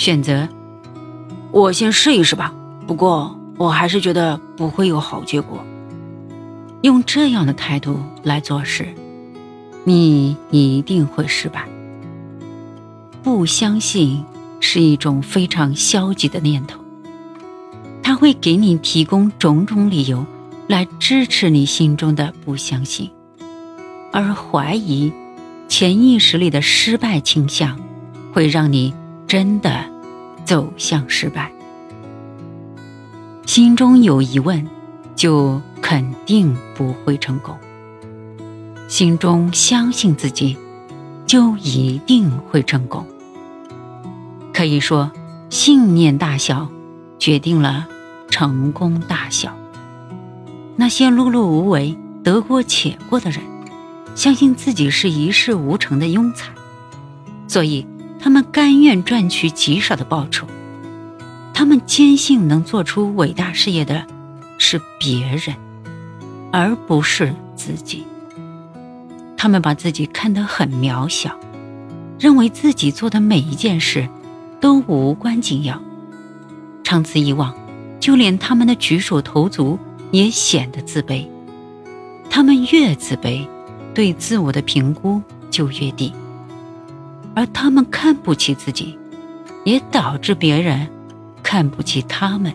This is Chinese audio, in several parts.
选择我先试一试吧。不过我还是觉得不会有好结果。用这样的态度来做事，你一定会失败。不相信是一种非常消极的念头，它会给你提供种种理由来支持你心中的不相信，而怀疑。潜意识里的失败倾向，会让你真的走向失败。心中有疑问，就肯定不会成功；心中相信自己，就一定会成功。可以说，信念大小决定了成功大小。那些碌碌无为、得过且过的人。相信自己是一事无成的庸才，所以他们甘愿赚取极少的报酬。他们坚信能做出伟大事业的是别人，而不是自己。他们把自己看得很渺小，认为自己做的每一件事都无关紧要。长此以往，就连他们的举手投足也显得自卑。他们越自卑。对自我的评估就越低，而他们看不起自己，也导致别人看不起他们，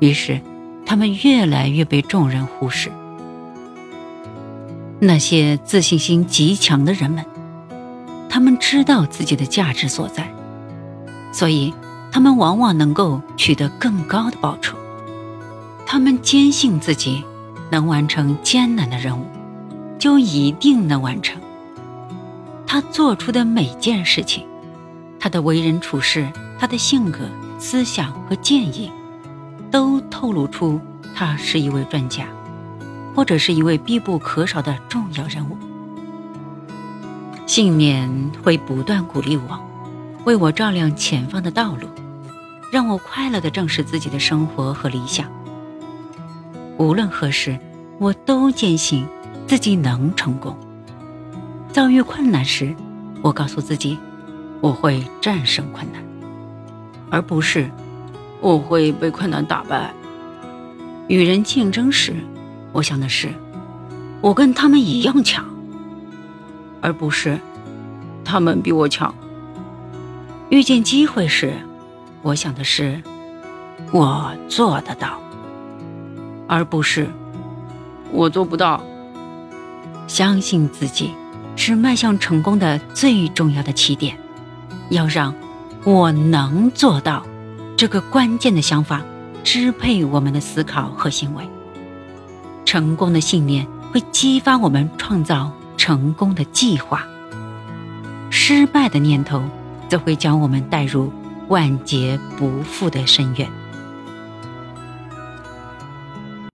于是他们越来越被众人忽视。那些自信心极强的人们，他们知道自己的价值所在，所以他们往往能够取得更高的报酬。他们坚信自己能完成艰难的任务。就一定能完成。他做出的每件事情，他的为人处事，他的性格、思想和建议，都透露出他是一位专家，或者是一位必不可少的重要人物。信念会不断鼓励我，为我照亮前方的道路，让我快乐地正视自己的生活和理想。无论何时，我都坚信。自己能成功。遭遇困难时，我告诉自己，我会战胜困难，而不是我会被困难打败。与人竞争时，我想的是，我跟他们一样强，而不是他们比我强。遇见机会时，我想的是，我做得到，而不是我做不到。相信自己是迈向成功的最重要的起点。要让我能做到这个关键的想法支配我们的思考和行为。成功的信念会激发我们创造成功的计划。失败的念头则会将我们带入万劫不复的深渊。